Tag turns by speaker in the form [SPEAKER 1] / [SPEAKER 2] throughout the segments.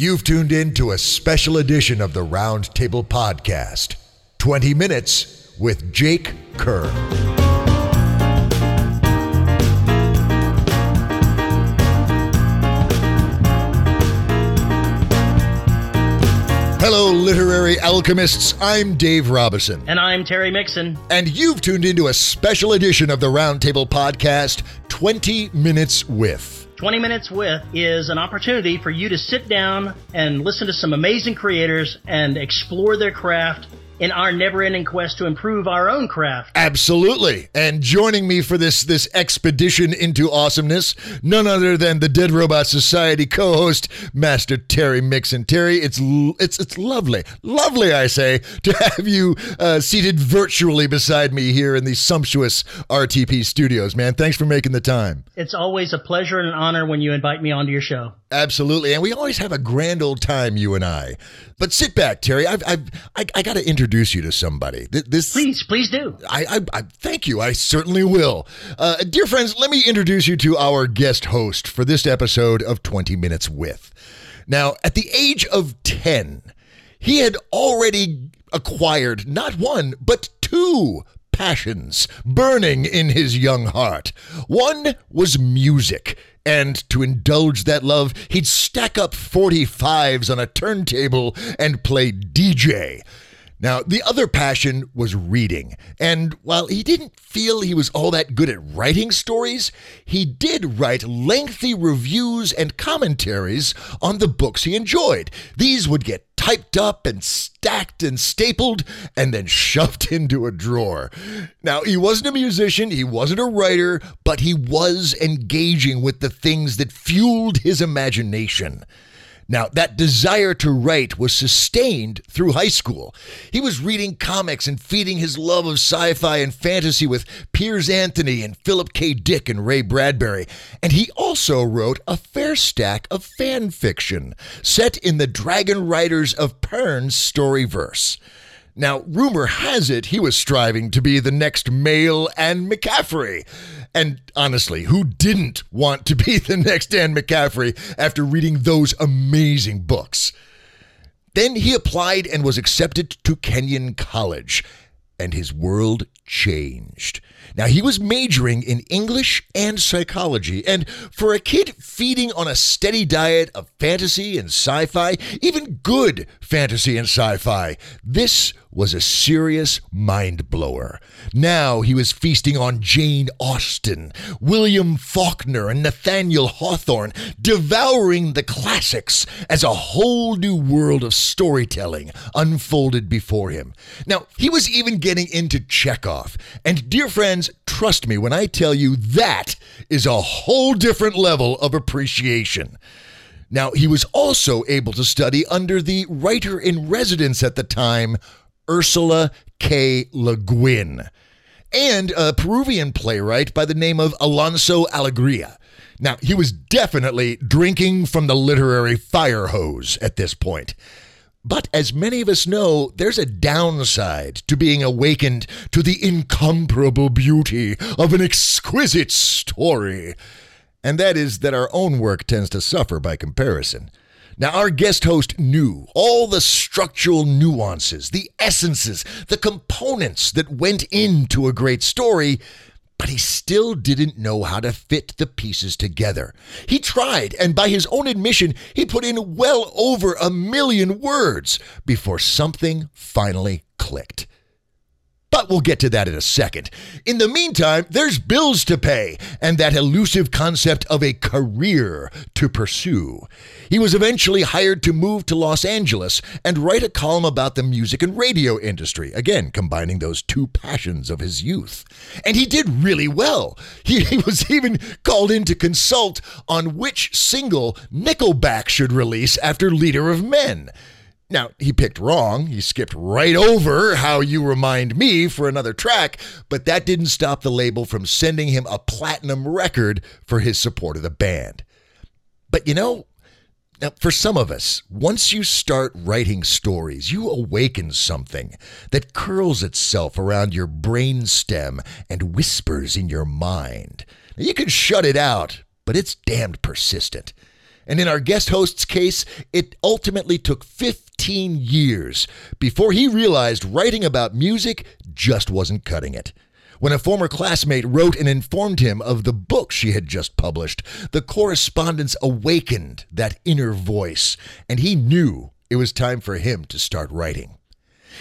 [SPEAKER 1] You've tuned in to a special edition of the Roundtable Podcast 20 Minutes with Jake Kerr. Hello, literary alchemists. I'm Dave Robison.
[SPEAKER 2] And I'm Terry Mixon.
[SPEAKER 1] And you've tuned into a special edition of the Roundtable Podcast 20 Minutes with.
[SPEAKER 2] 20 Minutes With is an opportunity for you to sit down and listen to some amazing creators and explore their craft in our never-ending quest to improve our own craft.
[SPEAKER 1] Absolutely. And joining me for this this expedition into awesomeness, none other than the Dead Robot Society co-host, Master Terry Mixon. Terry, it's it's it's lovely, lovely, I say, to have you uh, seated virtually beside me here in the sumptuous RTP studios. Man, thanks for making the time.
[SPEAKER 2] It's always a pleasure and an honor when you invite me onto your show.
[SPEAKER 1] Absolutely, and we always have a grand old time, you and I. But sit back, Terry. I've, I've I, I got to introduce you to somebody.
[SPEAKER 2] This, please, please do.
[SPEAKER 1] I, I, I thank you. I certainly will. Uh, dear friends, let me introduce you to our guest host for this episode of Twenty Minutes with. Now, at the age of ten, he had already acquired not one but two passions burning in his young heart. One was music, and to indulge that love, he'd stack up 45s on a turntable and play DJ. Now, the other passion was reading, and while he didn't feel he was all that good at writing stories, he did write lengthy reviews and commentaries on the books he enjoyed. These would get typed up and stacked and stapled and then shoved into a drawer. Now, he wasn't a musician, he wasn't a writer, but he was engaging with the things that fueled his imagination. Now, that desire to write was sustained through high school. He was reading comics and feeding his love of sci fi and fantasy with Piers Anthony and Philip K. Dick and Ray Bradbury. And he also wrote a fair stack of fan fiction set in the Dragon Riders of Pern's storyverse. Now, rumor has it he was striving to be the next male Anne McCaffrey. And honestly, who didn't want to be the next Anne McCaffrey after reading those amazing books? Then he applied and was accepted to Kenyon College, and his world changed. Now, he was majoring in English and psychology, and for a kid feeding on a steady diet of fantasy and sci fi, even good fantasy and sci fi, this was a serious mind blower. Now he was feasting on Jane Austen, William Faulkner, and Nathaniel Hawthorne, devouring the classics as a whole new world of storytelling unfolded before him. Now, he was even getting into Chekhov. And dear friends, trust me when I tell you that is a whole different level of appreciation. Now, he was also able to study under the writer in residence at the time, Ursula K. Le Guin, and a Peruvian playwright by the name of Alonso Alegria. Now, he was definitely drinking from the literary fire hose at this point. But as many of us know, there's a downside to being awakened to the incomparable beauty of an exquisite story. And that is that our own work tends to suffer by comparison. Now, our guest host knew all the structural nuances, the essences, the components that went into a great story, but he still didn't know how to fit the pieces together. He tried, and by his own admission, he put in well over a million words before something finally clicked. But we'll get to that in a second. In the meantime, there's bills to pay and that elusive concept of a career to pursue. He was eventually hired to move to Los Angeles and write a column about the music and radio industry, again, combining those two passions of his youth. And he did really well. He, he was even called in to consult on which single Nickelback should release after Leader of Men. Now, he picked wrong. He skipped right over How You Remind Me for another track, but that didn't stop the label from sending him a platinum record for his support of the band. But you know, now for some of us, once you start writing stories, you awaken something that curls itself around your brain stem and whispers in your mind. Now, you can shut it out, but it's damned persistent. And in our guest host's case, it ultimately took 15 years before he realized writing about music just wasn't cutting it. When a former classmate wrote and informed him of the book she had just published, the correspondence awakened that inner voice, and he knew it was time for him to start writing.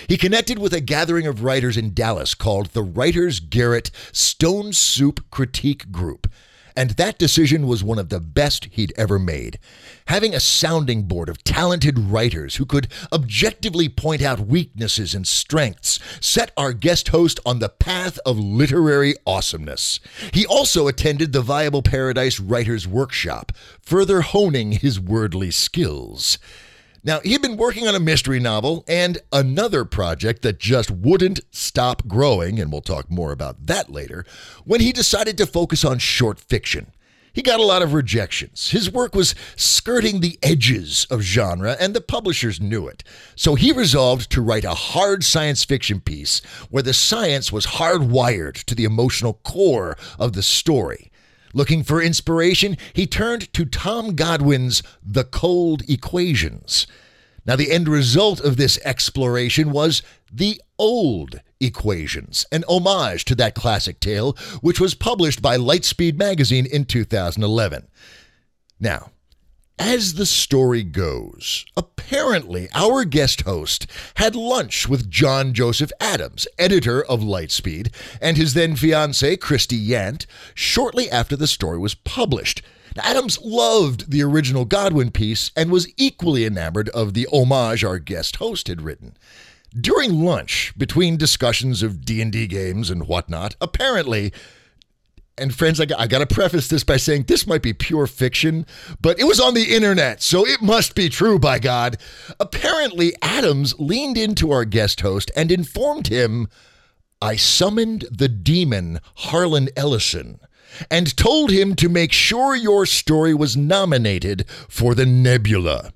[SPEAKER 1] He connected with a gathering of writers in Dallas called the Writers Garret Stone Soup Critique Group, and that decision was one of the best he'd ever made. Having a sounding board of talented writers who could objectively point out weaknesses and strengths set our guest host on the path of literary awesomeness. He also attended the Viable Paradise Writers Workshop, further honing his wordly skills. Now, he'd been working on a mystery novel and another project that just wouldn't stop growing, and we'll talk more about that later, when he decided to focus on short fiction. He got a lot of rejections. His work was skirting the edges of genre, and the publishers knew it. So he resolved to write a hard science fiction piece where the science was hardwired to the emotional core of the story. Looking for inspiration, he turned to Tom Godwin's The Cold Equations. Now, the end result of this exploration was The Old Equations, an homage to that classic tale, which was published by Lightspeed Magazine in 2011. Now, as the story goes, apparently our guest host had lunch with John Joseph Adams, editor of Lightspeed, and his then fiancee, Christie Yant, shortly after the story was published. Adams loved the original Godwin piece and was equally enamored of the homage our guest host had written. During lunch, between discussions of D&D games and whatnot, apparently and friends, I got, I got to preface this by saying this might be pure fiction, but it was on the internet, so it must be true, by God. Apparently, Adams leaned into our guest host and informed him I summoned the demon Harlan Ellison and told him to make sure your story was nominated for the Nebula.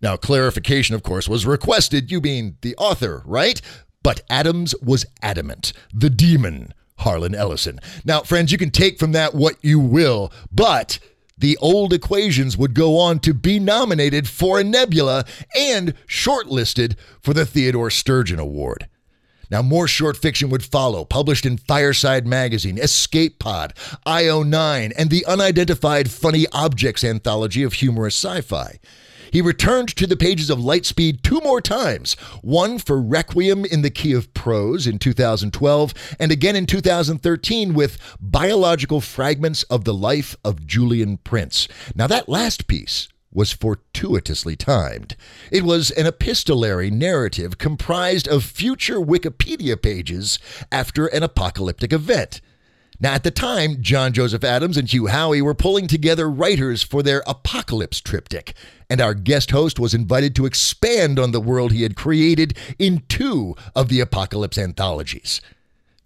[SPEAKER 1] Now, clarification, of course, was requested, you being the author, right? But Adams was adamant. The demon Harlan Ellison. Now, friends, you can take from that what you will, but the old equations would go on to be nominated for a Nebula and shortlisted for the Theodore Sturgeon Award. Now, more short fiction would follow, published in Fireside Magazine, Escape Pod, IO9, and the Unidentified Funny Objects anthology of humorous sci fi. He returned to the pages of Lightspeed two more times one for Requiem in the Key of Prose in 2012, and again in 2013 with Biological Fragments of the Life of Julian Prince. Now, that last piece was fortuitously timed. It was an epistolary narrative comprised of future Wikipedia pages after an apocalyptic event. Now, at the time, John Joseph Adams and Hugh Howey were pulling together writers for their Apocalypse triptych, and our guest host was invited to expand on the world he had created in two of the Apocalypse anthologies.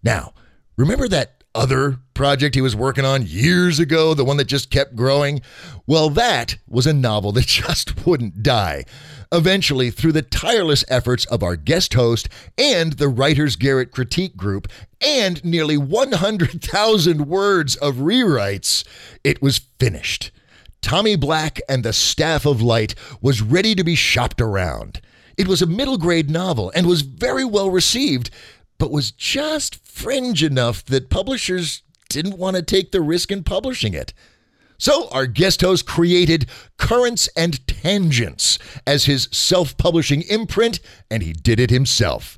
[SPEAKER 1] Now, remember that other project he was working on years ago, the one that just kept growing? Well, that was a novel that just wouldn't die. Eventually, through the tireless efforts of our guest host and the Writers Garret Critique Group and nearly 100,000 words of rewrites, it was finished. Tommy Black and the Staff of Light was ready to be shopped around. It was a middle grade novel and was very well received, but was just fringe enough that publishers didn't want to take the risk in publishing it. So our guest host created Currents and Tangents as his self publishing imprint, and he did it himself.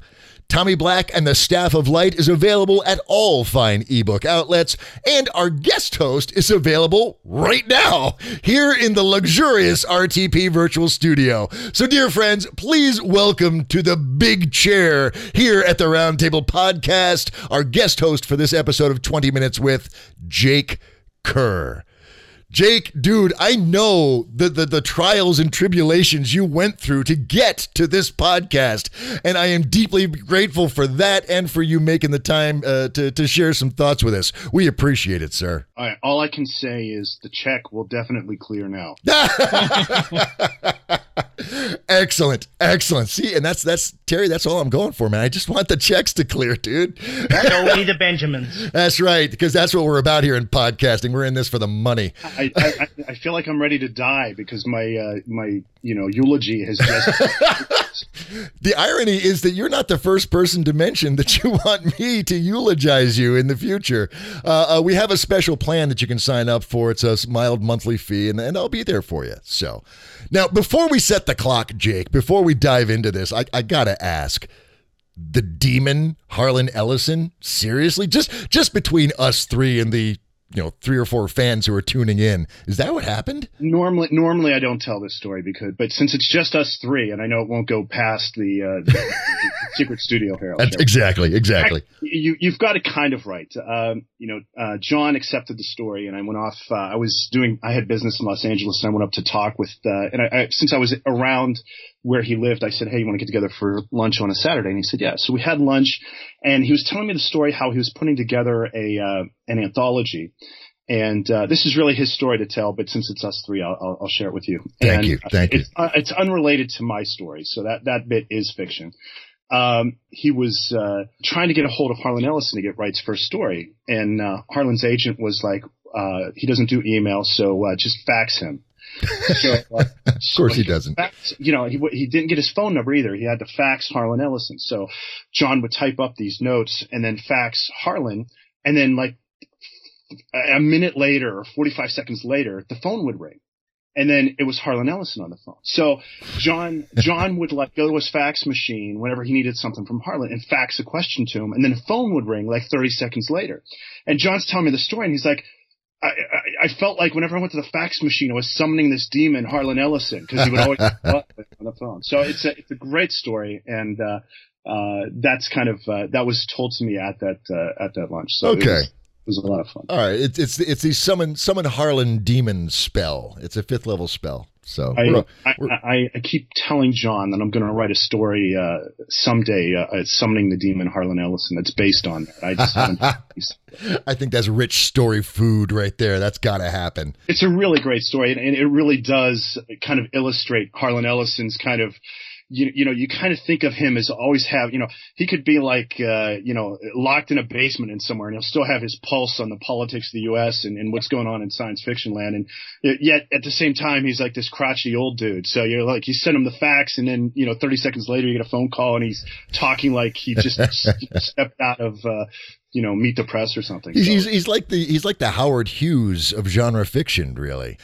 [SPEAKER 1] Tommy Black and the Staff of Light is available at all fine ebook outlets, and our guest host is available right now here in the luxurious RTP virtual studio. So, dear friends, please welcome to the big chair here at the Roundtable Podcast our guest host for this episode of 20 Minutes with Jake Kerr. Jake, dude, I know the, the, the trials and tribulations you went through to get to this podcast, and I am deeply grateful for that and for you making the time uh, to to share some thoughts with us. We appreciate it, sir.
[SPEAKER 3] All, right, all I can say is the check will definitely clear now.
[SPEAKER 1] excellent, excellent. See, and that's that's Terry, that's all I'm going for, man. I just want the checks to clear, dude.
[SPEAKER 2] Show me the Benjamins.
[SPEAKER 1] That's right, because that's what we're about here in podcasting. We're in this for the money.
[SPEAKER 3] I, I, I feel like I'm ready to die because my uh, my you know eulogy has just.
[SPEAKER 1] the irony is that you're not the first person to mention that you want me to eulogize you in the future. Uh, uh, we have a special plan that you can sign up for. It's a mild monthly fee, and, and I'll be there for you. So, now before we set the clock, Jake, before we dive into this, I, I gotta ask the demon Harlan Ellison? Seriously? Just just between us three and the you know three or four fans who are tuning in. Is that what happened?
[SPEAKER 3] Normally, normally I don't tell this story because, but since it's just us three, and I know it won't go past the, uh, the secret studio here.
[SPEAKER 1] Exactly, exactly.
[SPEAKER 3] you you've got it kind of right. Um, you know, uh, John accepted the story, and I went off. Uh, I was doing, I had business in Los Angeles, and I went up to talk with. Uh, and I, I, since I was around where he lived, I said, "Hey, you want to get together for lunch on a Saturday?" And he said, "Yeah." So we had lunch, and he was telling me the story how he was putting together a uh, an anthology. And uh, this is really his story to tell, but since it's us three, I'll, share it with you.
[SPEAKER 1] Thank
[SPEAKER 3] and
[SPEAKER 1] you, thank
[SPEAKER 3] it's,
[SPEAKER 1] you.
[SPEAKER 3] Uh, it's unrelated to my story, so that that bit is fiction. Um, he was uh, trying to get a hold of Harlan Ellison to get Wright's first story, and uh, Harlan's agent was like, uh, "He doesn't do email, so uh, just fax him."
[SPEAKER 1] So, uh, of course, he doesn't.
[SPEAKER 3] Fax, you know, he he didn't get his phone number either. He had to fax Harlan Ellison. So John would type up these notes and then fax Harlan, and then like a minute later or 45 seconds later, the phone would ring. And then it was Harlan Ellison on the phone. So John, John would like go to his fax machine whenever he needed something from Harlan and fax a question to him. And then a phone would ring like 30 seconds later. And John's telling me the story and he's like, I, I, I felt like whenever I went to the fax machine, I was summoning this demon, Harlan Ellison, because he would always on the phone. So it's a, it's a great story. And, uh, uh, that's kind of, uh, that was told to me at that, uh, at that lunch. So
[SPEAKER 1] okay.
[SPEAKER 3] It was, it was a lot of fun.
[SPEAKER 1] All right, it's it's it's the summon summon Harlan demon spell. It's a fifth level spell. So
[SPEAKER 3] I,
[SPEAKER 1] we're-
[SPEAKER 3] I,
[SPEAKER 1] we're-
[SPEAKER 3] I, I keep telling John that I'm going to write a story uh, someday uh, summoning the demon Harlan Ellison that's based on that. I just.
[SPEAKER 1] I think that's rich story food right there. That's got to happen.
[SPEAKER 3] it's a really great story, and, and it really does kind of illustrate Harlan Ellison's kind of. You, you know, you kind of think of him as always have, you know, he could be like, uh, you know, locked in a basement in somewhere and he'll still have his pulse on the politics of the U.S. and, and what's going on in science fiction land. And yet at the same time, he's like this crotchety old dude. So you're like, you send him the fax and then, you know, 30 seconds later, you get a phone call and he's talking like he just stepped out of, uh, you know, meet the press or something.
[SPEAKER 1] He's,
[SPEAKER 3] So-
[SPEAKER 1] he's, he's like the he's like the Howard Hughes of genre fiction, really.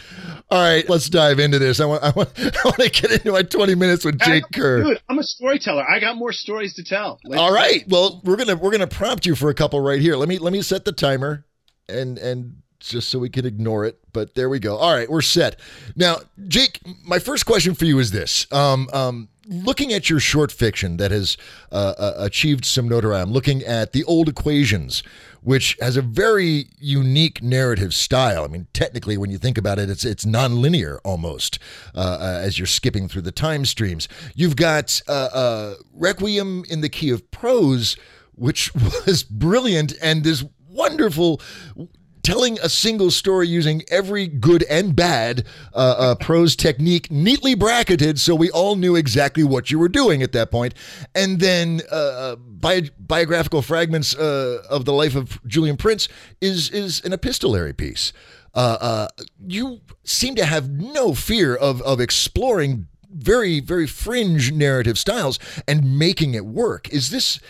[SPEAKER 1] All right, let's dive into this. I want I want I want to get into my twenty minutes with Jake Kerr.
[SPEAKER 3] Dude, I'm a storyteller. I got more stories to tell. Like,
[SPEAKER 1] All right. Well, we're gonna we're gonna prompt you for a couple right here. Let me let me set the timer, and and just so we can ignore it. But there we go. All right, we're set. Now, Jake, my first question for you is this: um, um, looking at your short fiction that has uh, uh, achieved some notoriety, I'm looking at the old equations. Which has a very unique narrative style. I mean, technically, when you think about it, it's it's nonlinear almost uh, uh, as you're skipping through the time streams. You've got uh, uh, Requiem in the key of prose, which was brilliant and this wonderful telling a single story using every good and bad uh, uh, prose technique neatly bracketed so we all knew exactly what you were doing at that point. And then uh, uh, bi- biographical fragments uh, of the life of julian prince is is an epistolary piece. Uh, you seem to have no fear of of exploring very very fringe narrative styles and making it work. Is this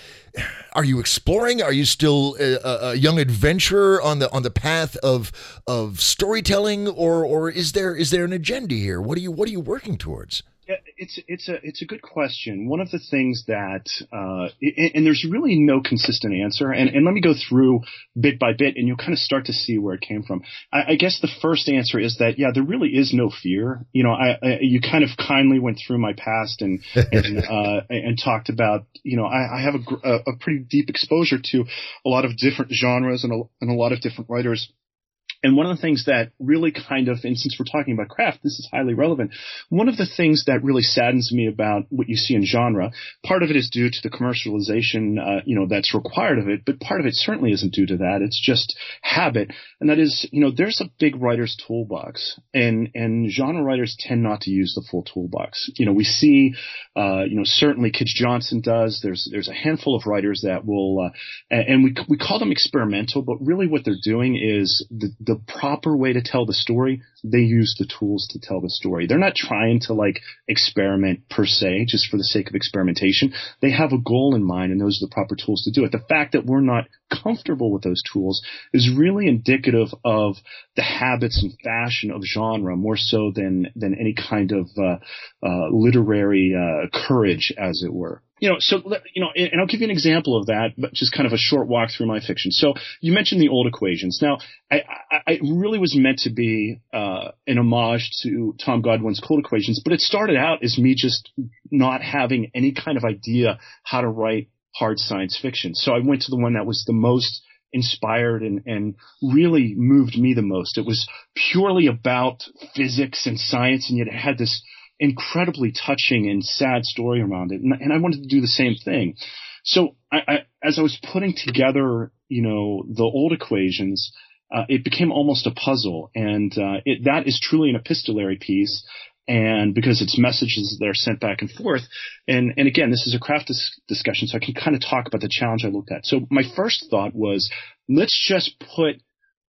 [SPEAKER 1] are you exploring? Are you still a, a- young adventurer on the on the path of of storytelling or or is there is there an agenda here? What are you what are you working towards
[SPEAKER 3] it's it's a it's a good question. One of the things that uh, and, and there's really no consistent answer. And, and let me go through bit by bit, and you'll kind of start to see where it came from. I, I guess the first answer is that yeah, there really is no fear. You know, I, I you kind of kindly went through my past and and uh, and talked about you know I, I have a, gr- a a pretty deep exposure to a lot of different genres and a, and a lot of different writers And one of the things that really kind of, and since we're talking about craft, this is highly relevant. One of the things that really saddens me about what you see in genre, part of it is due to the commercialization, uh, you know, that's required of it, but part of it certainly isn't due to that. It's just habit. And that is, you know, there's a big writer's toolbox and, and genre writers tend not to use the full toolbox. You know, we see, uh, you know, certainly Kij Johnson does. There's, there's a handful of writers that will, uh, and we, we call them experimental, but really what they're doing is the, the proper way to tell the story, they use the tools to tell the story. They're not trying to like experiment per se, just for the sake of experimentation. They have a goal in mind and those are the proper tools to do it. The fact that we're not comfortable with those tools is really indicative of the habits and fashion of genre more so than, than any kind of, uh, uh, literary, uh, courage, as it were you know, so you know, and I'll give you an example of that, but just kind of a short walk through my fiction. So you mentioned the old equations. Now, I, I, I really was meant to be uh, an homage to Tom Godwin's Cold Equations, but it started out as me just not having any kind of idea how to write hard science fiction. So I went to the one that was the most inspired and, and really moved me the most. It was purely about physics and science, and yet it had this incredibly touching and sad story around it. And, and I wanted to do the same thing. So I, I, as I was putting together, you know, the old equations, uh, it became almost a puzzle. And uh, it, that is truly an epistolary piece. And because it's messages that are sent back and forth. And, and again, this is a craft dis- discussion, so I can kind of talk about the challenge I looked at. So my first thought was, let's just put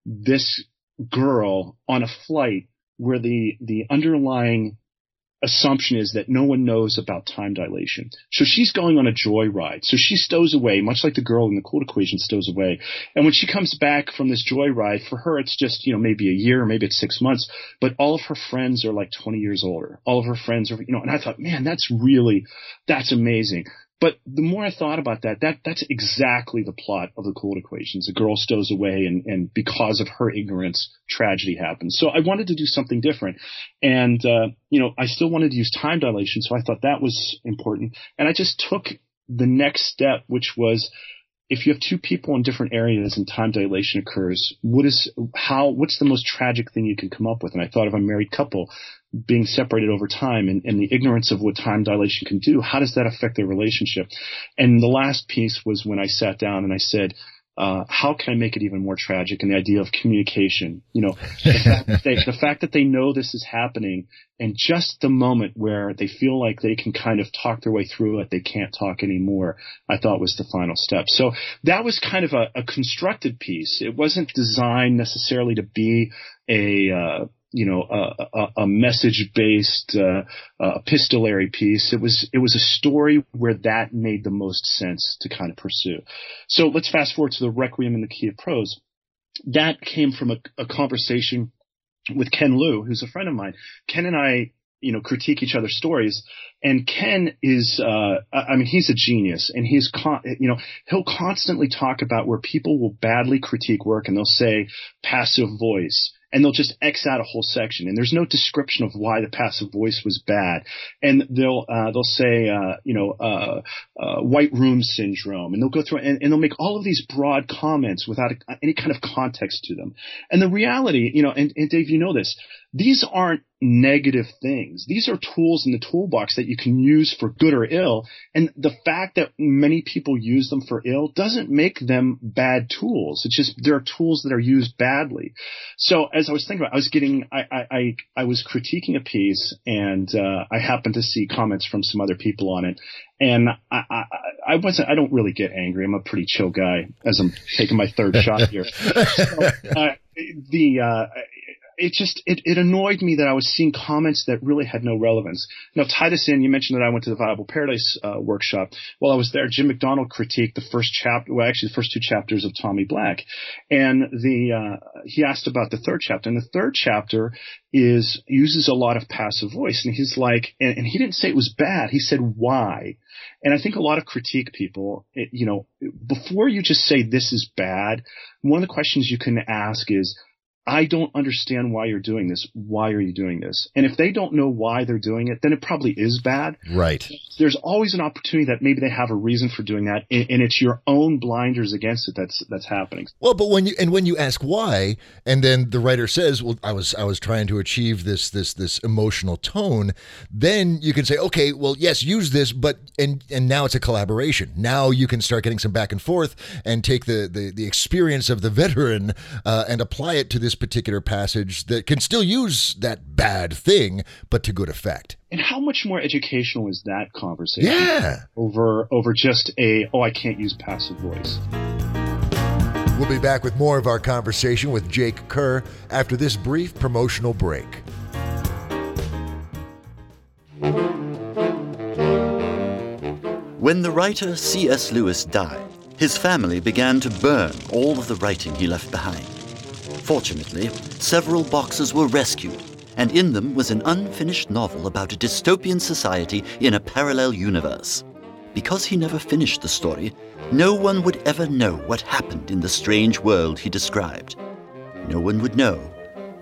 [SPEAKER 3] this girl on a flight where the, the underlying assumption is that no one knows about time dilation. So she's going on a joyride. So she stows away, much like the girl in the cold equation stows away. And when she comes back from this joyride, for her it's just, you know, maybe a year, maybe it's six months, but all of her friends are like 20 years older. All of her friends are, you know, and I thought, man, that's really, that's amazing. But the more I thought about that, that that's exactly the plot of the Cold Equations. A girl stows away, and, and because of her ignorance, tragedy happens. So I wanted to do something different, and uh, you know, I still wanted to use time dilation, so I thought that was important. And I just took the next step, which was if you have two people in different areas and time dilation occurs, what is how what's the most tragic thing you can come up with? And I thought of a married couple being separated over time and, and, the ignorance of what time dilation can do. How does that affect their relationship? And the last piece was when I sat down and I said, uh, how can I make it even more tragic? And the idea of communication, you know, the fact, that they, the fact that they know this is happening and just the moment where they feel like they can kind of talk their way through it, they can't talk anymore, I thought was the final step. So that was kind of a, a constructed piece. It wasn't designed necessarily to be a, uh, you know, a, a, a message-based uh, uh, epistolary piece. It was it was a story where that made the most sense to kind of pursue. So let's fast forward to the Requiem in the Key of Prose. That came from a, a conversation with Ken Liu, who's a friend of mine. Ken and I you know, critique each other's stories. And Ken is, uh, I mean, he's a genius and he's, con- you know, he'll constantly talk about where people will badly critique work and they'll say passive voice and they'll just X out a whole section, and there's no description of why the passive voice was bad, and they'll uh, they'll say uh, you know uh, uh white room syndrome, and they'll go through and, and, they'll make all of these broad comments without any kind of context to them, and the reality, you know, and, and Dave, you know this, these aren't negative things. These are tools in the toolbox that you can use for good or ill. And the fact that many people use them for ill doesn't make them bad tools. It's just there are tools that are used badly. So as I was thinking about, I was getting, I, I, I, was critiquing a piece and, uh, I happened to see comments from some other people on it. And I, I, I wasn't, I don't really get angry. I'm a pretty chill guy as I'm taking my third shot here. So, uh, the, uh, it just it, it annoyed me that I was seeing comments that really had no relevance. Now, Titus in, you mentioned that I went to the Viable Paradise uh, workshop. While I was there, Jim Macdonald critiqued the first chapter, well, actually the first two chapters of Tommy Black, and the uh, he asked about the third chapter, and the third chapter is uses a lot of passive voice, and he's like, and, and he didn't say it was bad. He said why, and I think a lot of critique people, it, you know, before you just say this is bad, one of the questions you can ask is I don't understand why you're doing this. Why are you doing this? And if they don't know why they're doing it, then it probably is bad.
[SPEAKER 1] Right.
[SPEAKER 3] There's always an opportunity that maybe they have a reason for doing that, and it's your own blinders against it that's that's happening.
[SPEAKER 1] Well, but when you and when you ask why, and then the writer says, "Well, I was I was trying to achieve this this this emotional tone," then you can say, "Okay, well, yes, use this, but and and now it's a collaboration. Now you can start getting some back and forth and take the the, the experience of the veteran uh, and apply it to this particular passage that can still use that bad thing, but to good effect."
[SPEAKER 3] And how much more educational is that conversation?
[SPEAKER 1] Yeah.
[SPEAKER 3] Over over just a oh I can't use passive voice.
[SPEAKER 1] We'll be back with more of our conversation with Jake Kerr after this brief promotional break.
[SPEAKER 4] When the writer C.S. Lewis died, his family began to burn all of the writing he left behind. Fortunately, several boxes were rescued, and in them was an unfinished novel about a dystopian society in a parallel universe. Because he never finished the story, no one would ever know what happened in the strange world he described. No one would know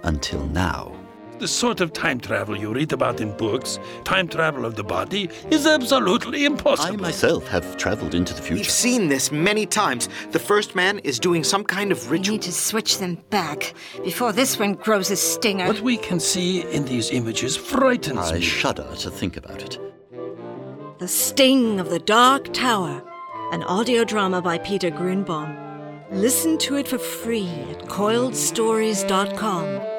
[SPEAKER 4] until now.
[SPEAKER 5] The sort of time travel you read about in books, time travel of the body, is absolutely impossible.
[SPEAKER 4] I myself have traveled into the future.
[SPEAKER 6] We've seen this many times. The first man is doing some kind of ritual.
[SPEAKER 7] We
[SPEAKER 6] ritual.
[SPEAKER 7] need to switch them back before this one grows a stinger.
[SPEAKER 5] What we can see in these images frightens
[SPEAKER 4] I
[SPEAKER 5] me.
[SPEAKER 4] I shudder to think about it.
[SPEAKER 8] The Sting of the Dark Tower, an audio drama by Peter Grunbaum. Listen to it for free at coiledstories.com.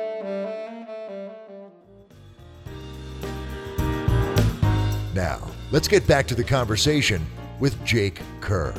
[SPEAKER 1] Now, let's get back to the conversation with Jake Kerr.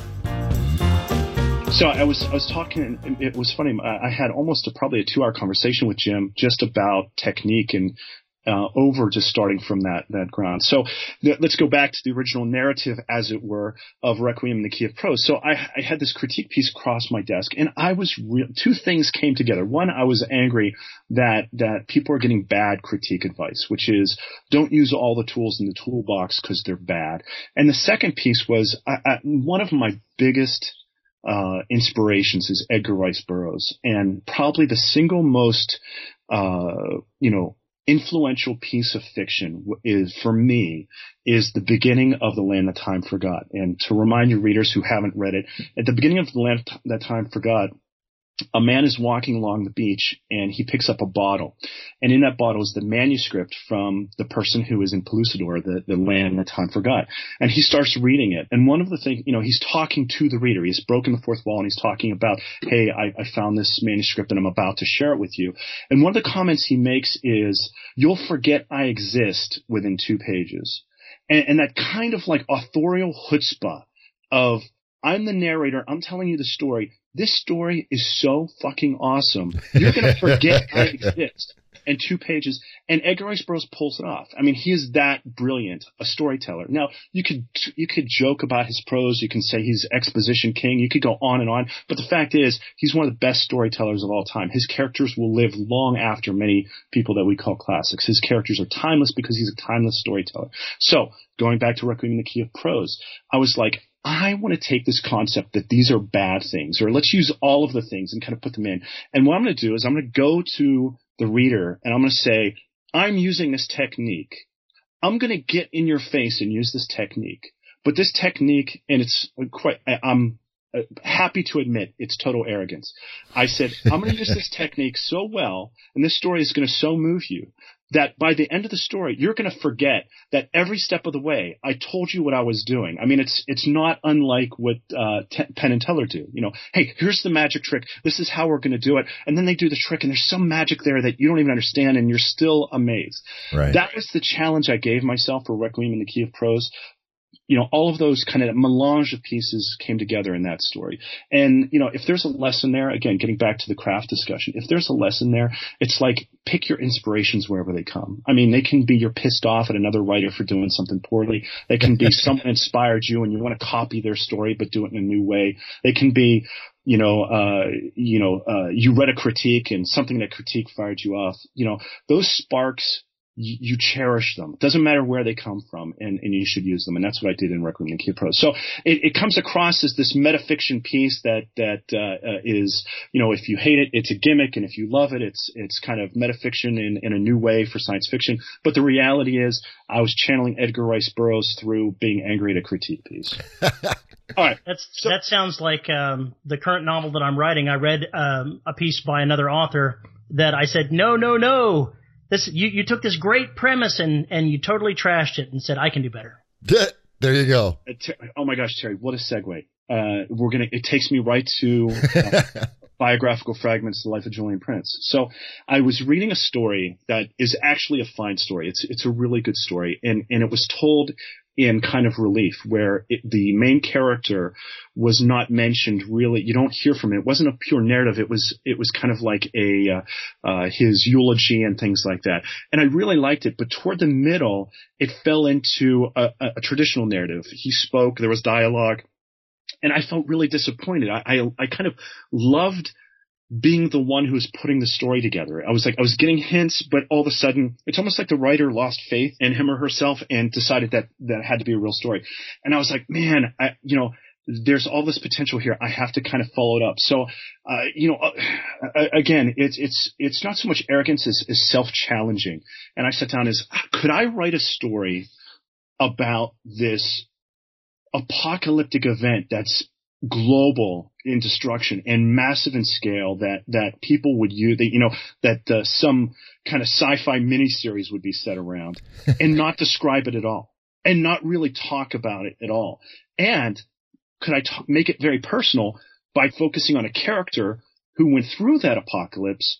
[SPEAKER 3] So I was I was talking. It was funny. I had almost a, probably a two hour conversation with Jim just about technique and uh, over just starting from that that ground. So th- let's go back to the original narrative, as it were, of Requiem in the Key of Prose. So I, I had this critique piece cross my desk, and I was real. Two things came together. One, I was angry that that people are getting bad critique advice, which is don't use all the tools in the toolbox because they're bad. And the second piece was I, I, one of my biggest uh, inspirations is Edgar Rice Burroughs, and probably the single most, uh, you know, influential piece of fiction is for me is the beginning of the land that time forgot. And to remind your readers who haven't read it, at the beginning of the land that time forgot, a man is walking along the beach and he picks up a bottle. And in that bottle is the manuscript from the person who is in Pellucidar, the, the land that time forgot. And he starts reading it. And one of the things, you know, he's talking to the reader. He's broken the fourth wall and he's talking about, hey, I, I found this manuscript and I'm about to share it with you. And one of the comments he makes is, you'll forget I exist within two pages. And, and that kind of like authorial chutzpah of, I'm the narrator, I'm telling you the story. This story is so fucking awesome. You're gonna forget I exist in two pages. And Edgar Rice Burroughs pulls it off. I mean, he is that brilliant a storyteller. Now, you could you could joke about his prose. You can say he's exposition king. You could go on and on. But the fact is, he's one of the best storytellers of all time. His characters will live long after many people that we call classics. His characters are timeless because he's a timeless storyteller. So, going back to Requiem in the Key of Prose, I was like, I want to take this concept that these are bad things, or let's use all of the things and kind of put them in. And what I'm going to do is I'm going to go to the reader and I'm going to say, I'm using this technique. I'm going to get in your face and use this technique. But this technique, and it's quite, I'm uh, happy to admit it's total arrogance. I said, I'm going to use this technique so well, and this story is going to so move you that by the end of the story, you're going to forget that every step of the way, I told you what I was doing. I mean, it's it's not unlike what uh, T- Penn and Teller do. You know, hey, here's the magic trick. This is how we're going to do it, and then they do the trick, and there's some magic there that you don't even understand, and you're still amazed.
[SPEAKER 1] Right.
[SPEAKER 3] That was the challenge I gave myself for Requiem in the Key of Prose. You know, all of those kind of melange of pieces came together in that story. And, you know, if there's a lesson there, again, getting back to the craft discussion, if there's a lesson there, it's like pick your inspirations wherever they come. I mean, they can be you're pissed off at another writer for doing something poorly. They can be someone inspired you and you want to copy their story but do it in a new way. They can be you know, uh, you know, uh, you read a critique and something that critique fired you off. You know, those sparks you, you cherish them. It doesn't matter where they come from, and, and you should use them. And that's what I did in Requiem and Prose. So it, it comes across as this metafiction piece that that uh, uh, is, you know, if you hate it, it's a gimmick, and if you love it, it's it's kind of metafiction in, in a new way for science fiction. But the reality is, I was channeling Edgar Rice Burroughs through being angry at a critique piece. All right.
[SPEAKER 2] That's so, that sounds like um, the current novel that I'm writing. I read um, a piece by another author that I said, no, no, no. This you, you took this great premise and and you totally trashed it and said I can do better.
[SPEAKER 1] There you go.
[SPEAKER 3] Uh, oh my gosh, Terry, what a segue. Uh, we're gonna. It takes me right to uh, biographical fragments, the life of Julian Prince. So I was reading a story that is actually a fine story. It's it's a really good story, and and it was told in kind of relief where it, the main character was not mentioned really you don't hear from it it wasn't a pure narrative. It was it was kind of like a uh, uh, his eulogy and things like that. And i really liked it but toward the middle it fell into a, a, a traditional narrative. He spoke there was dialogue and i felt really disappointed. I, I i kind of loved being the one who was putting the story together. I was like, I was getting hints, but all of a sudden, it's almost like the writer lost faith in him or herself and decided that that had to be a real story. And I was like, man, I, you know, there's all this potential here. I have to kind of follow it up. So, uh, you know, uh, again, it's it's it's not so much arrogance as, as self-challenging. And I sat down as, could I write a story about this apocalyptic event that's global in destruction and massive in scale that that people would use that you know that uh, some kind of sci-fi miniseries would be set around and not describe it at all and not really talk about it at all. And could I t- make it very personal by focusing on a character who went through that apocalypse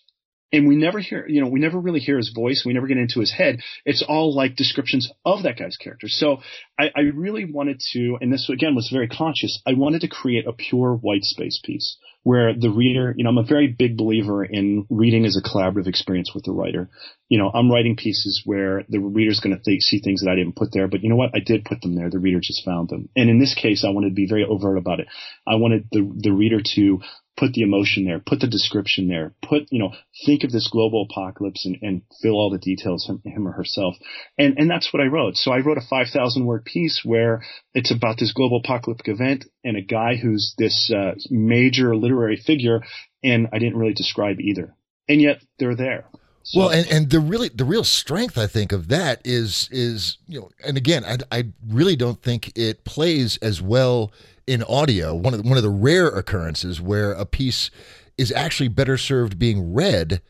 [SPEAKER 3] and we never hear, you know, we never really hear his voice. We never get into his head. It's all like descriptions of that guy's character. So I, I really wanted to, and this again was very conscious. I wanted to create a pure white space piece where the reader, you know, I'm a very big believer in reading as a collaborative experience with the writer. You know, I'm writing pieces where the reader's going to see things that I didn't put there, but you know what? I did put them there. The reader just found them. And in this case, I wanted to be very overt about it. I wanted the, the reader to put the emotion there, put the description there, put, you know, think of this global apocalypse and, and fill all the details him, him or herself. And, and that's what I wrote. So I wrote a 5,000 word piece where it's about this global apocalyptic event and a guy who's this uh, major literary figure. And I didn't really describe either. And yet they're there.
[SPEAKER 1] So. Well, and, and the really the real strength I think of that is is you know, and again, I I really don't think it plays as well in audio, one of the, one of the rare occurrences where a piece is actually better served being read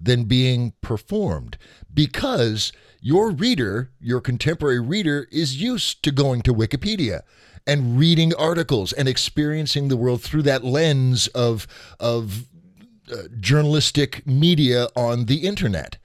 [SPEAKER 1] than being performed because your reader, your contemporary reader is used to going to Wikipedia and reading articles and experiencing the world through that lens of of uh, journalistic media on the internet.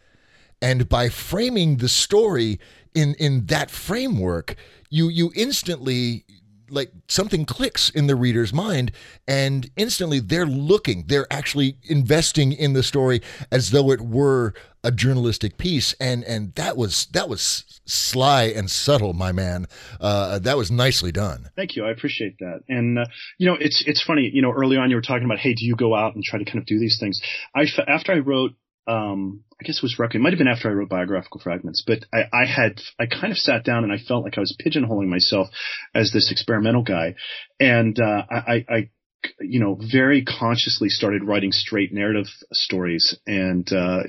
[SPEAKER 1] And by framing the story in in that framework, you you instantly like something clicks in the reader's mind and instantly they're looking they're actually investing in the story as though it were a journalistic piece and and that was that was sly and subtle my man. Uh, that was nicely done.
[SPEAKER 3] Thank you. I appreciate that. And uh, you know it's it's funny you know early on you were talking about hey do you go out and try to kind of do these things? I after i wrote um, I guess it was Requiem. It might have been after I wrote biographical fragments, but I, I had, I kind of sat down and I felt like I was pigeonholing myself as this experimental guy. And, uh, I, I, you know, very consciously started writing straight narrative stories and, uh,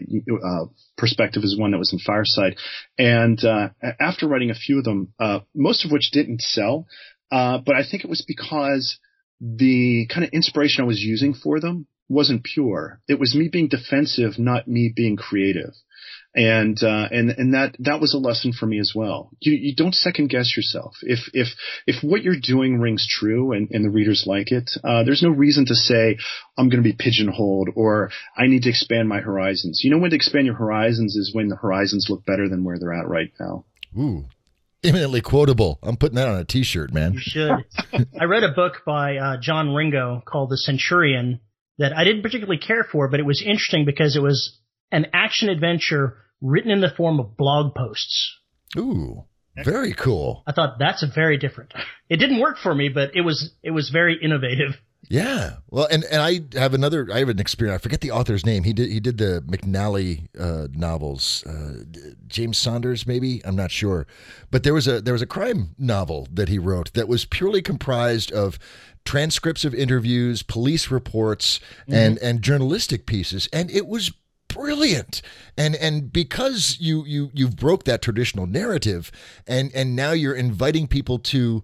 [SPEAKER 3] uh, perspective is one that was in Fireside. And, uh, after writing a few of them, uh, most of which didn't sell, uh, but I think it was because the kind of inspiration I was using for them wasn't pure. It was me being defensive, not me being creative. And, uh, and, and that, that was a lesson for me as well. You, you don't second guess yourself. If, if, if what you're doing rings true and, and the readers like it, uh, there's no reason to say, I'm going to be pigeonholed or I need to expand my horizons. You know when to expand your horizons is when the horizons look better than where they're at right now.
[SPEAKER 1] Ooh, eminently quotable. I'm putting that on a T-shirt, man.
[SPEAKER 2] You should. I read a book by uh, John Ringo called The Centurion, that I didn't particularly care for, but it was interesting because it was an action adventure written in the form of blog posts.
[SPEAKER 1] Ooh, very cool.
[SPEAKER 2] I thought that's very different. It didn't work for me, but it was it was very innovative.
[SPEAKER 1] Yeah, well, and and I have another. I have an experience. I forget the author's name. He did he did the McNally uh, novels. Uh, James Saunders, maybe I'm not sure, but there was a there was a crime novel that he wrote that was purely comprised of transcripts of interviews, police reports, mm-hmm. and and journalistic pieces, and it was brilliant. And and because you you you've broke that traditional narrative and and now you're inviting people to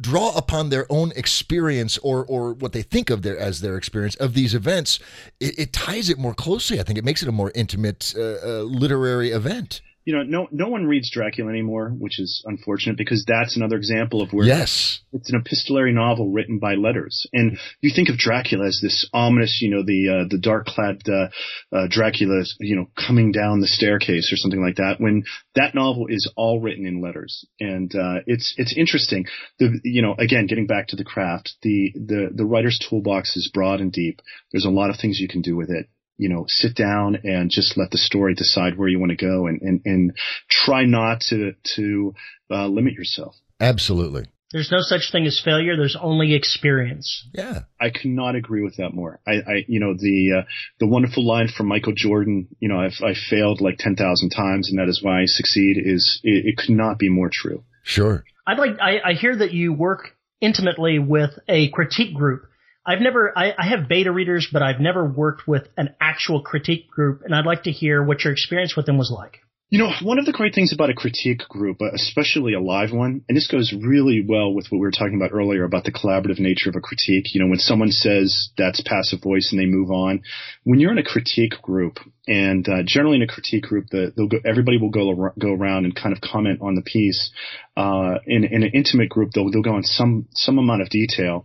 [SPEAKER 1] draw upon their own experience or or what they think of their as their experience of these events it, it ties it more closely i think. It makes it a more intimate uh, uh, literary event
[SPEAKER 3] you know, no no one reads Dracula anymore, which is unfortunate because that's another example of where
[SPEAKER 1] yes,
[SPEAKER 3] it's an epistolary novel written by letters, and you think of Dracula as this ominous, you know, the uh, the dark clad uh, uh, Dracula, you know, coming down the staircase or something like that. When that novel is all written in letters, and uh, it's it's interesting. The you know, again, getting back to the craft, the the the writer's toolbox is broad and deep. There's a lot of things you can do with it you know, sit down and just let the story decide where you want to go and, and, and try not to, to uh, limit yourself.
[SPEAKER 1] Absolutely.
[SPEAKER 2] There's no such thing as failure. There's only experience.
[SPEAKER 1] Yeah,
[SPEAKER 3] I cannot agree with that more. I, I you know, the uh, the wonderful line from Michael Jordan. You know, I've I failed like ten thousand times, and that is why I succeed. Is it, it could not be more true.
[SPEAKER 1] Sure.
[SPEAKER 2] I'd like. I, I hear that you work intimately with a critique group. I've never, I, I, have beta readers, but I've never worked with an actual critique group, and I'd like to hear what your experience with them was like.
[SPEAKER 3] You know, one of the great things about a critique group, uh, especially a live one, and this goes really well with what we were talking about earlier about the collaborative nature of a critique. You know, when someone says that's passive voice and they move on, when you're in a critique group, and uh, generally in a critique group, the, they'll go, everybody will go go around and kind of comment on the piece. Uh, in, in an intimate group, they'll they'll go in some some amount of detail,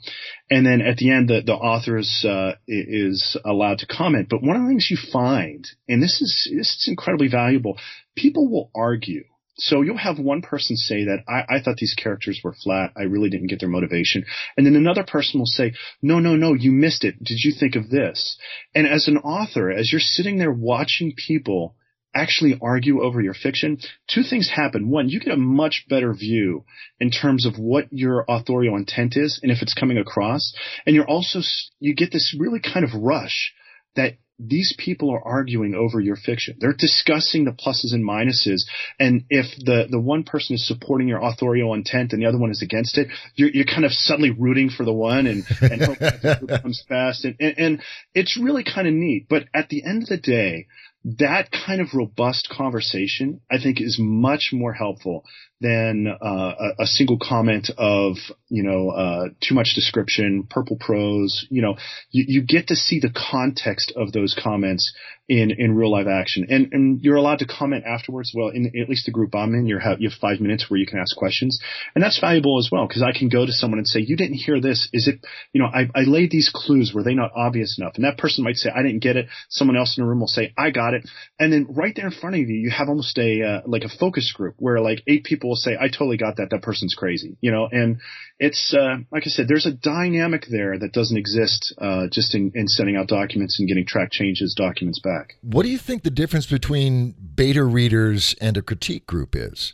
[SPEAKER 3] and then at the end, the the author is uh, is allowed to comment. But one of the things you find, and this is this is incredibly valuable, people will argue. So you'll have one person say that I, I thought these characters were flat. I really didn't get their motivation. And then another person will say, no, no, no, you missed it. Did you think of this? And as an author, as you're sitting there watching people actually argue over your fiction, two things happen. One, you get a much better view in terms of what your authorial intent is and if it's coming across. And you're also, you get this really kind of rush that these people are arguing over your fiction. They're discussing the pluses and minuses. And if the, the one person is supporting your authorial intent and the other one is against it, you're, you're kind of suddenly rooting for the one and, and hope that comes fast. And, and, and it's really kind of neat. But at the end of the day, that kind of robust conversation, I think, is much more helpful than uh, a, a, single comment of you know uh, too much description, purple prose. You know, you, you get to see the context of those comments in in real live action, and and you're allowed to comment afterwards. Well, in at least the group I'm in, you have you have five minutes where you can ask questions, and that's valuable as well because I can go to someone and say, "You didn't hear this. Is it? You know, I, I laid these clues. Were they not obvious enough?" And that person might say, "I didn't get it." Someone else in the room will say, "I got it," and then right there in front of you, you have almost a uh, like a focus group where like eight people will say, I totally got that. That person's crazy, you know, and it's, uh, like I said, there's a dynamic there that doesn't exist, uh, just in, in sending out documents and getting track changes documents back.
[SPEAKER 1] What do you think the difference between beta readers and a critique group is?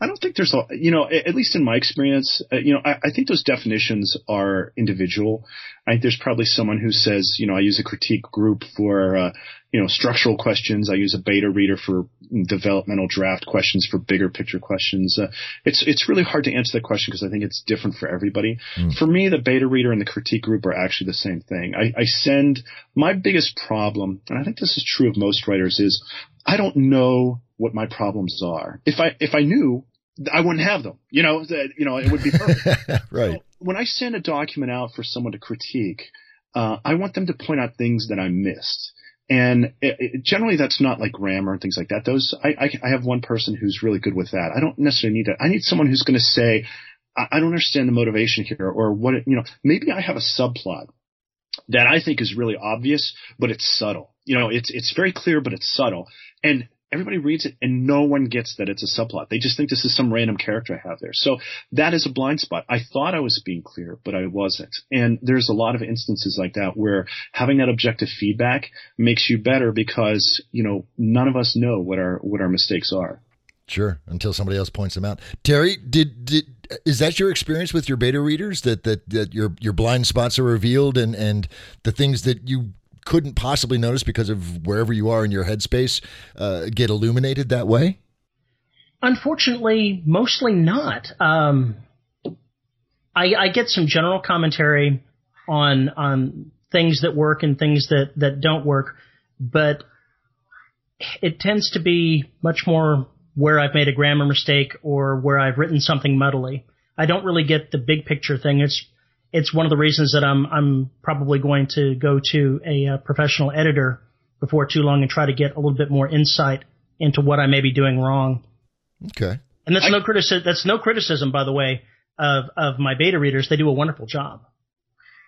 [SPEAKER 3] I don't think there's a, you know, at least in my experience, uh, you know, I, I, think those definitions are individual. I think there's probably someone who says, you know, I use a critique group for, uh, you know, structural questions. I use a beta reader for developmental draft questions, for bigger picture questions. Uh, it's, it's really hard to answer that question because I think it's different for everybody. Mm. For me, the beta reader and the critique group are actually the same thing. I, I send my biggest problem, and I think this is true of most writers, is I don't know what my problems are. If I, if I knew, I wouldn't have them. You know, that, you know, it would be perfect.
[SPEAKER 1] right. So
[SPEAKER 3] when I send a document out for someone to critique, uh, I want them to point out things that I missed. And it, it, generally that's not like grammar and things like that. Those, I, I, I, have one person who's really good with that. I don't necessarily need that. I need someone who's going to say, I, I, don't understand the motivation here or what, it, you know, maybe I have a subplot that I think is really obvious, but it's subtle. You know, it's, it's very clear, but it's subtle. And everybody reads it and no one gets that it's a subplot. They just think this is some random character I have there. So that is a blind spot. I thought I was being clear, but I wasn't. And there's a lot of instances like that where having that objective feedback makes you better because, you know, none of us know what our, what our mistakes are.
[SPEAKER 1] Sure, until somebody else points them out. Terry, did did is that your experience with your beta readers that that, that your your blind spots are revealed and and the things that you couldn't possibly notice because of wherever you are in your headspace uh, get illuminated that way?
[SPEAKER 2] Unfortunately, mostly not. Um, I, I get some general commentary on on things that work and things that that don't work, but it tends to be much more where I've made a grammar mistake or where I've written something muddily. I don't really get the big picture thing. It's it's one of the reasons that I'm I'm probably going to go to a, a uh, professional editor before too long and try to get a little bit more insight into what I may be doing wrong.
[SPEAKER 1] Okay.
[SPEAKER 2] And that's
[SPEAKER 3] I,
[SPEAKER 2] no criticism. That's no criticism, by the way, of of my beta readers. They do a wonderful job.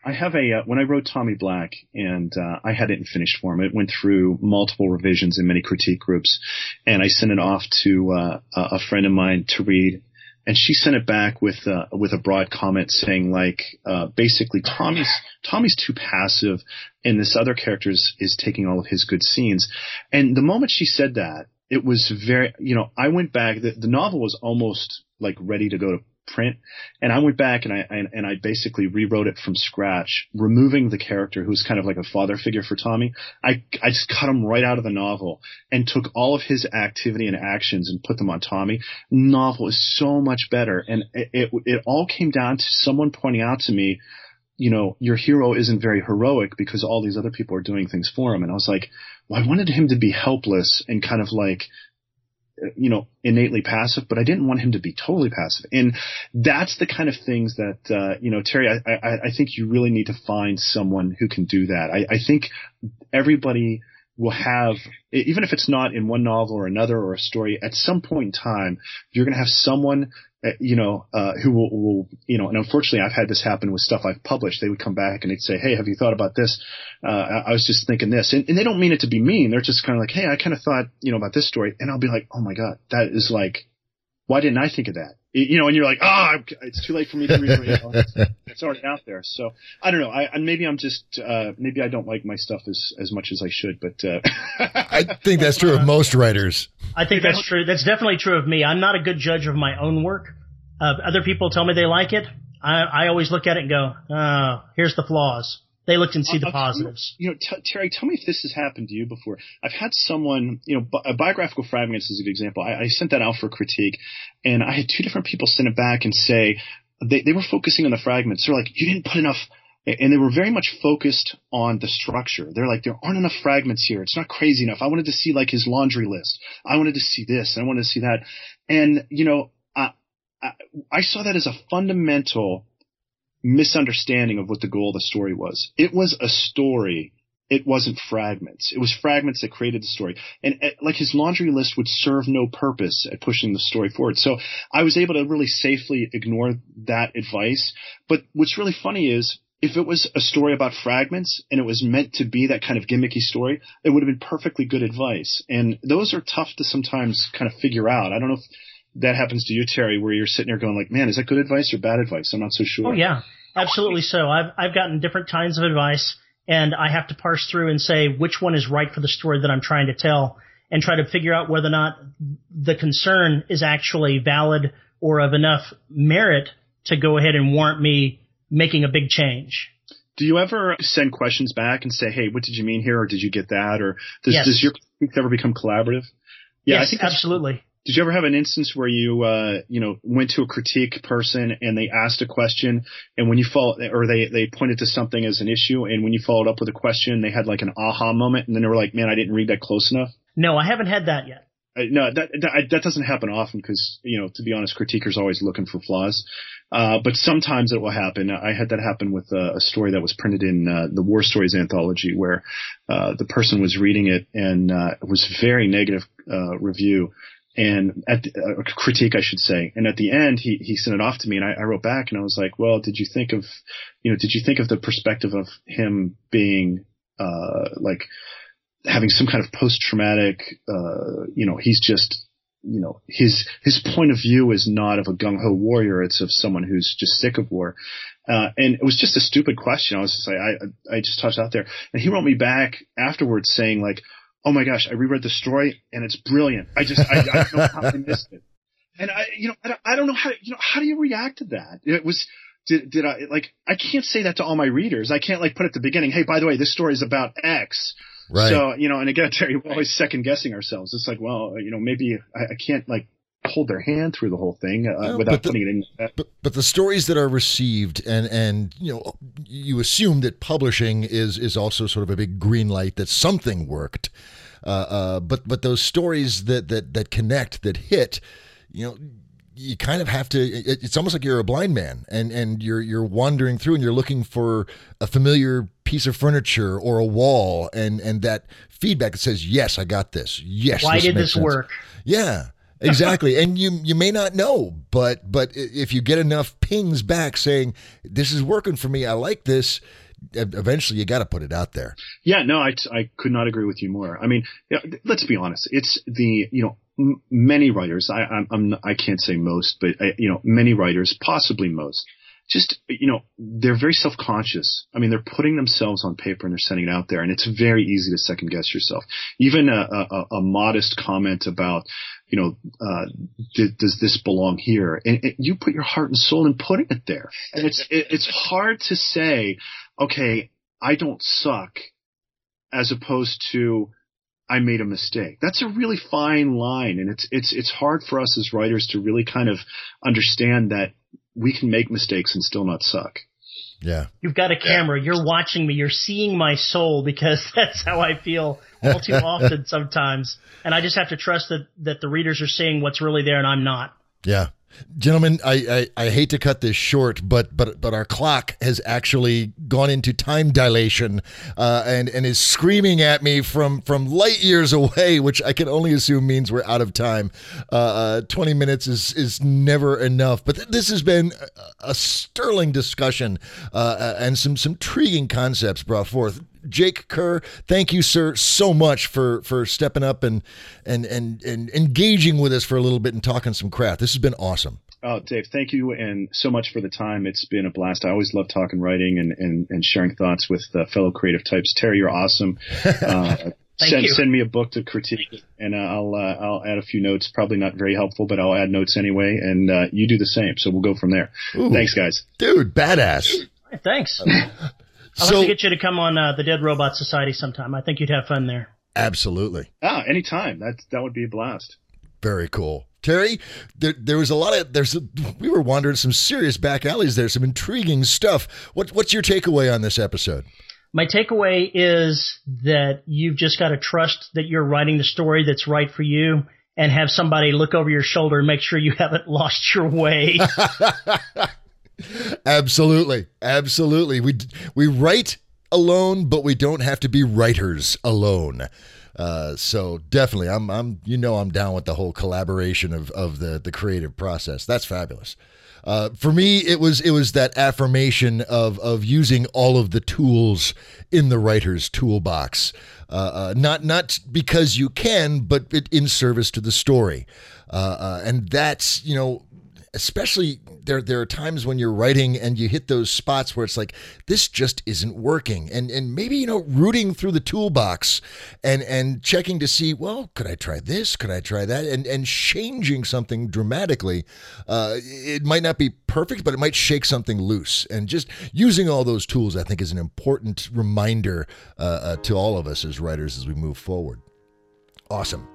[SPEAKER 3] I have a uh, when I wrote Tommy Black and uh, I had it in finished form. It went through multiple revisions in many critique groups, and I sent it off to uh, a friend of mine to read. And she sent it back with uh, with a broad comment saying like uh, basically Tommy's Tommy's too passive, and this other character is, is taking all of his good scenes. And the moment she said that, it was very you know I went back. The, the novel was almost like ready to go to print. And I went back and I and, and, I basically rewrote it from scratch, removing the character who's kind of like a father figure for Tommy. I I just cut him right out of the novel and took all of his activity and actions and put them on Tommy. Novel is so much better, and it it, it all came down to someone pointing out to me. You know, your hero isn't very heroic because all these other people are doing things for him. And I was like, well, I wanted him to be helpless and kind of like you know, innately passive, but I didn't want him to be totally passive. And that's the kind of things that, uh, you know, Terry, I, I, I think you really need to find someone who can do that. I, I think everybody will have, even if it's not in one novel or another or a story, at some point in time, you're going to have someone you know, uh, who will, will, you know, and unfortunately I've had this happen with stuff I've published. They would come back and they'd say, Hey, have you thought about this? Uh, I, I was just thinking this. And, and they don't mean it to be mean. They're just kind of like, Hey, I kind of thought, you know, about this story. And I'll be like, Oh my God, that is like, why didn't I think of that? You know, and you're like, oh, it's too late for me to read it. It's, it's already out there. So I don't know. I, maybe I'm just, uh, maybe I don't like my stuff as, as much as I should, but, uh,
[SPEAKER 1] I think that's true of most writers.
[SPEAKER 2] I think that's true. That's definitely true of me. I'm not a good judge of my own work. Uh, other people tell me they like it. I, I always look at it and go, oh, here's the flaws. They looked and see the uh, uh, positives.
[SPEAKER 3] You know, t- Terry, tell me if this has happened to you before. I've had someone, you know, bi- biographical fragments is a good example. I, I sent that out for critique, and I had two different people send it back and say they, they were focusing on the fragments. They're like, you didn't put enough and they were very much focused on the structure. They're like, there aren't enough fragments here. It's not crazy enough. I wanted to see like his laundry list. I wanted to see this. I wanted to see that. And, you know, I, I, I saw that as a fundamental misunderstanding of what the goal of the story was. It was a story. It wasn't fragments. It was fragments that created the story. And uh, like his laundry list would serve no purpose at pushing the story forward. So I was able to really safely ignore that advice. But what's really funny is if it was a story about fragments and it was meant to be that kind of gimmicky story, it would have been perfectly good advice. And those are tough to sometimes kind of figure out. I don't know if that happens to you, Terry, where you're sitting there going like, man, is that good advice or bad advice? I'm not so sure.
[SPEAKER 2] Oh yeah, absolutely. So I've, I've gotten different kinds of advice and I have to parse through and say which one is right for the story that I'm trying to tell and try to figure out whether or not the concern is actually valid or of enough merit to go ahead and warrant me making a big change.
[SPEAKER 3] Do you ever send questions back and say, "Hey, what did you mean here?" or "Did you get that?" or does,
[SPEAKER 2] yes.
[SPEAKER 3] does your critique ever become collaborative?
[SPEAKER 2] Yeah, yes, I think absolutely.
[SPEAKER 3] Did you ever have an instance where you, uh, you know, went to a critique person and they asked a question, and when you follow, or they they pointed to something as an issue, and when you followed up with a question, they had like an aha moment, and then they were like, "Man, I didn't read that close enough."
[SPEAKER 2] No, I haven't had that yet.
[SPEAKER 3] Uh, no, that, that that doesn't happen often because you know, to be honest, critiquers are always looking for flaws. Uh, but sometimes it will happen. I had that happen with a, a story that was printed in uh, the War Stories anthology, where uh, the person was reading it and uh, it was very negative uh, review and at the, uh, critique, I should say. And at the end, he he sent it off to me, and I, I wrote back, and I was like, "Well, did you think of, you know, did you think of the perspective of him being uh like having some kind of post traumatic, uh, you know, he's just." You know, his his point of view is not of a gung ho warrior; it's of someone who's just sick of war. Uh, and it was just a stupid question. I was just like, I I just touched out there, and he wrote me back afterwards saying like, oh my gosh, I reread the story and it's brilliant. I just, I, I don't know how I missed it. And I, you know, I don't, I don't know how, you know, how do you react to that? It was, did, did I, like, I can't say that to all my readers. I can't like put at the beginning, hey, by the way, this story is about X.
[SPEAKER 1] Right.
[SPEAKER 3] So, you know, and again, Terry, we're always second guessing ourselves. It's like, well, you know, maybe I, I can't like hold their hand through the whole thing uh,
[SPEAKER 1] Well,
[SPEAKER 3] without
[SPEAKER 1] but the-
[SPEAKER 3] putting it in. Uh,
[SPEAKER 1] But but the stories that are received and and you know you assume that publishing is is also sort of a big green light that something worked. Uh, uh, but but those stories that that that connect that hit, you know, you kind of have to. It, it's almost like you're a blind man and and you're you're wandering through and you're looking for a familiar piece of furniture or a wall and and that feedback that says yes I got this yes
[SPEAKER 2] Why did
[SPEAKER 1] makes
[SPEAKER 2] this
[SPEAKER 1] sense."
[SPEAKER 2] work?
[SPEAKER 1] Yeah, exactly. and you you may not know, but but if you get enough pings back saying this is working for me, I like this. Eventually, you got to put it out there.
[SPEAKER 3] Yeah, no, I, I could not agree with you more. I mean, let's be honest. It's the, you know, m- many writers, I, I'm, I'm, I can't say most, but, I, you know, many writers, possibly most, just, you know, they're very self-conscious. I mean, they're putting themselves on paper and they're sending it out there and it's very easy to second guess yourself. Even a, a, a modest comment about, you know, uh, does this belong here? And it, you put your heart and soul in putting it there. And it's, it, it's hard to say, okay, I don't suck as opposed to I made a mistake. That's a really fine line and it's it's it's hard for us as writers to really kind of understand that we can make mistakes and still not suck.
[SPEAKER 1] Yeah,
[SPEAKER 2] You've got a camera. You're watching me. You're seeing my soul because that's how I feel all too often sometimes. And I just have to trust that, that the readers are seeing what's really there and I'm not.
[SPEAKER 1] yeah. Gentlemen, I, I, I hate to cut this short, but but but our clock has actually gone into time dilation, uh, and and is screaming at me from from light years away, which I can only assume means we're out of time. Uh, uh, Twenty minutes is is never enough, but th- this has been a, a sterling discussion uh, and some some intriguing concepts brought forth. Jake Kerr, thank you, sir, so much for for stepping up and and and and engaging with us for a little bit and talking some craft. This has been awesome.
[SPEAKER 3] Oh, Dave, thank you and so much for the time. It's been a blast. I always love talking writing and, and, and sharing thoughts with uh, fellow creative types. Terry, you're awesome. Uh,
[SPEAKER 2] Thank
[SPEAKER 3] send,
[SPEAKER 2] you.
[SPEAKER 3] send me a book to critique and uh, I'll, uh, I'll add a few notes. Probably not very helpful, but I'll add notes anyway. And, uh, you do the same. So we'll go from there.
[SPEAKER 1] Ooh.
[SPEAKER 3] Thanks guys.
[SPEAKER 1] Dude, badass.
[SPEAKER 2] Hey, Thanks. I'll
[SPEAKER 1] So
[SPEAKER 2] have to get you to come on uh, the Dead Robot Society sometime. I think you'd have fun there.
[SPEAKER 1] absolutely.
[SPEAKER 3] Ah, anytime. That, that would be a blast.
[SPEAKER 1] Very cool. Terry, there, there was a lot of there's a, we were wandering some serious back alleys there, some intriguing stuff. What what's your takeaway on this episode?
[SPEAKER 2] My takeaway is that you've just got to trust that you're writing the story that's right for you and have somebody look over your shoulder and make sure you haven't lost your way.
[SPEAKER 1] Absolutely, absolutely. We we write alone, but we don't have to be writers alone. Uh, so definitely, I'm I'm you know I'm down with the whole collaboration of of the the creative process. That's fabulous. Uh, for me, it was it was that affirmation of of using all of the tools in the writer's toolbox, uh, uh, not not because you can, but in service to the story, uh, uh, and that's you know especially there there are times when you're writing and you hit those spots where it's like this just isn't working. And and maybe you know rooting through the toolbox and and checking to see well could I try this? Could I try that? And and changing something dramatically uh, it might not be perfect but it might shake something loose. And just using all those tools I think is an important reminder uh, uh, to all of us as writers as we move forward. Awesome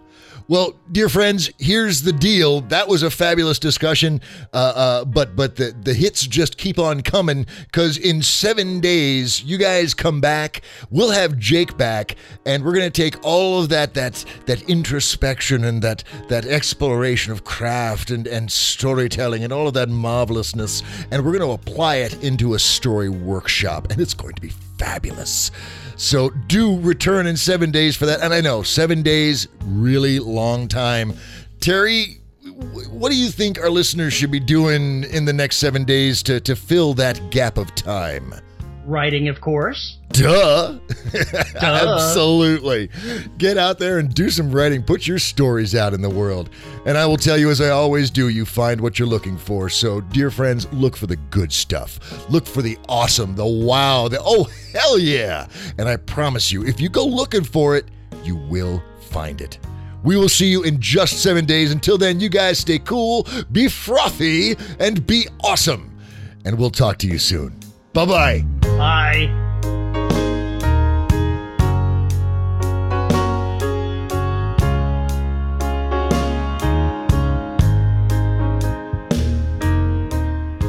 [SPEAKER 1] well, dear friends, here's the deal. That was a fabulous discussion, uh, uh, but but the the hits just keep on coming because in seven days you guys come back. We'll have Jake back, and we're gonna take all of that that that introspection and that that exploration of craft and and storytelling and all of that marvelousness, and we're gonna apply it into a story workshop, and it's going to be fabulous. So do return in seven days for that. And I know seven days, really long time. Terry, what do you think our listeners should be doing in the next seven days to, to fill that gap of time?
[SPEAKER 2] Writing, of course.
[SPEAKER 1] Duh. Absolutely. Get out there and do some writing. Put your stories out in the world. And I will tell you, as I always do, you find what you're looking for. So, dear friends, look for the good stuff. Look for the awesome, the wow, the oh, hell yeah. And I promise you, if you go looking for it, you will find it. We will see you in just seven days. Until then, you guys stay cool, be frothy, and be awesome. And we'll talk to you soon. Bye bye.
[SPEAKER 2] Bye.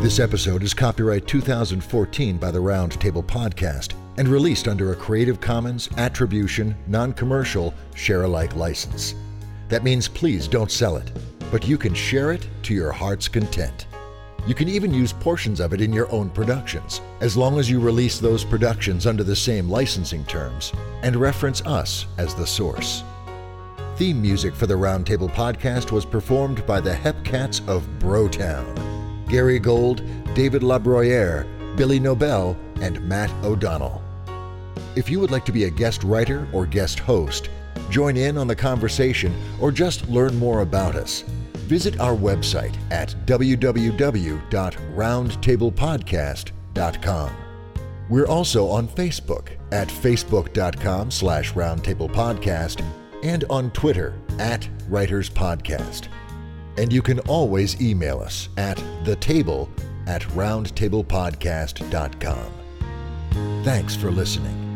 [SPEAKER 1] This episode is copyright 2014 by the Roundtable Podcast and released under a Creative Commons Attribution, Non Commercial, Share Alike license. That means please don't sell it, but you can share it to your heart's content. You can even use portions of it in your own productions, as long as you release those productions under the same licensing terms and reference us as the source. Theme music for the Roundtable Podcast was performed by the Hepcats of Brotown. Gary Gold, David Labroyere, Billy Nobel, and Matt O'Donnell. If you would like to be a guest writer or guest host, join in on the conversation, or just learn more about us, visit our website at www.roundtablepodcast.com. We're also on Facebook at facebook.com slash roundtablepodcast and on Twitter at Writers Podcast. And you can always email us at thetable at roundtablepodcast.com. Thanks for listening.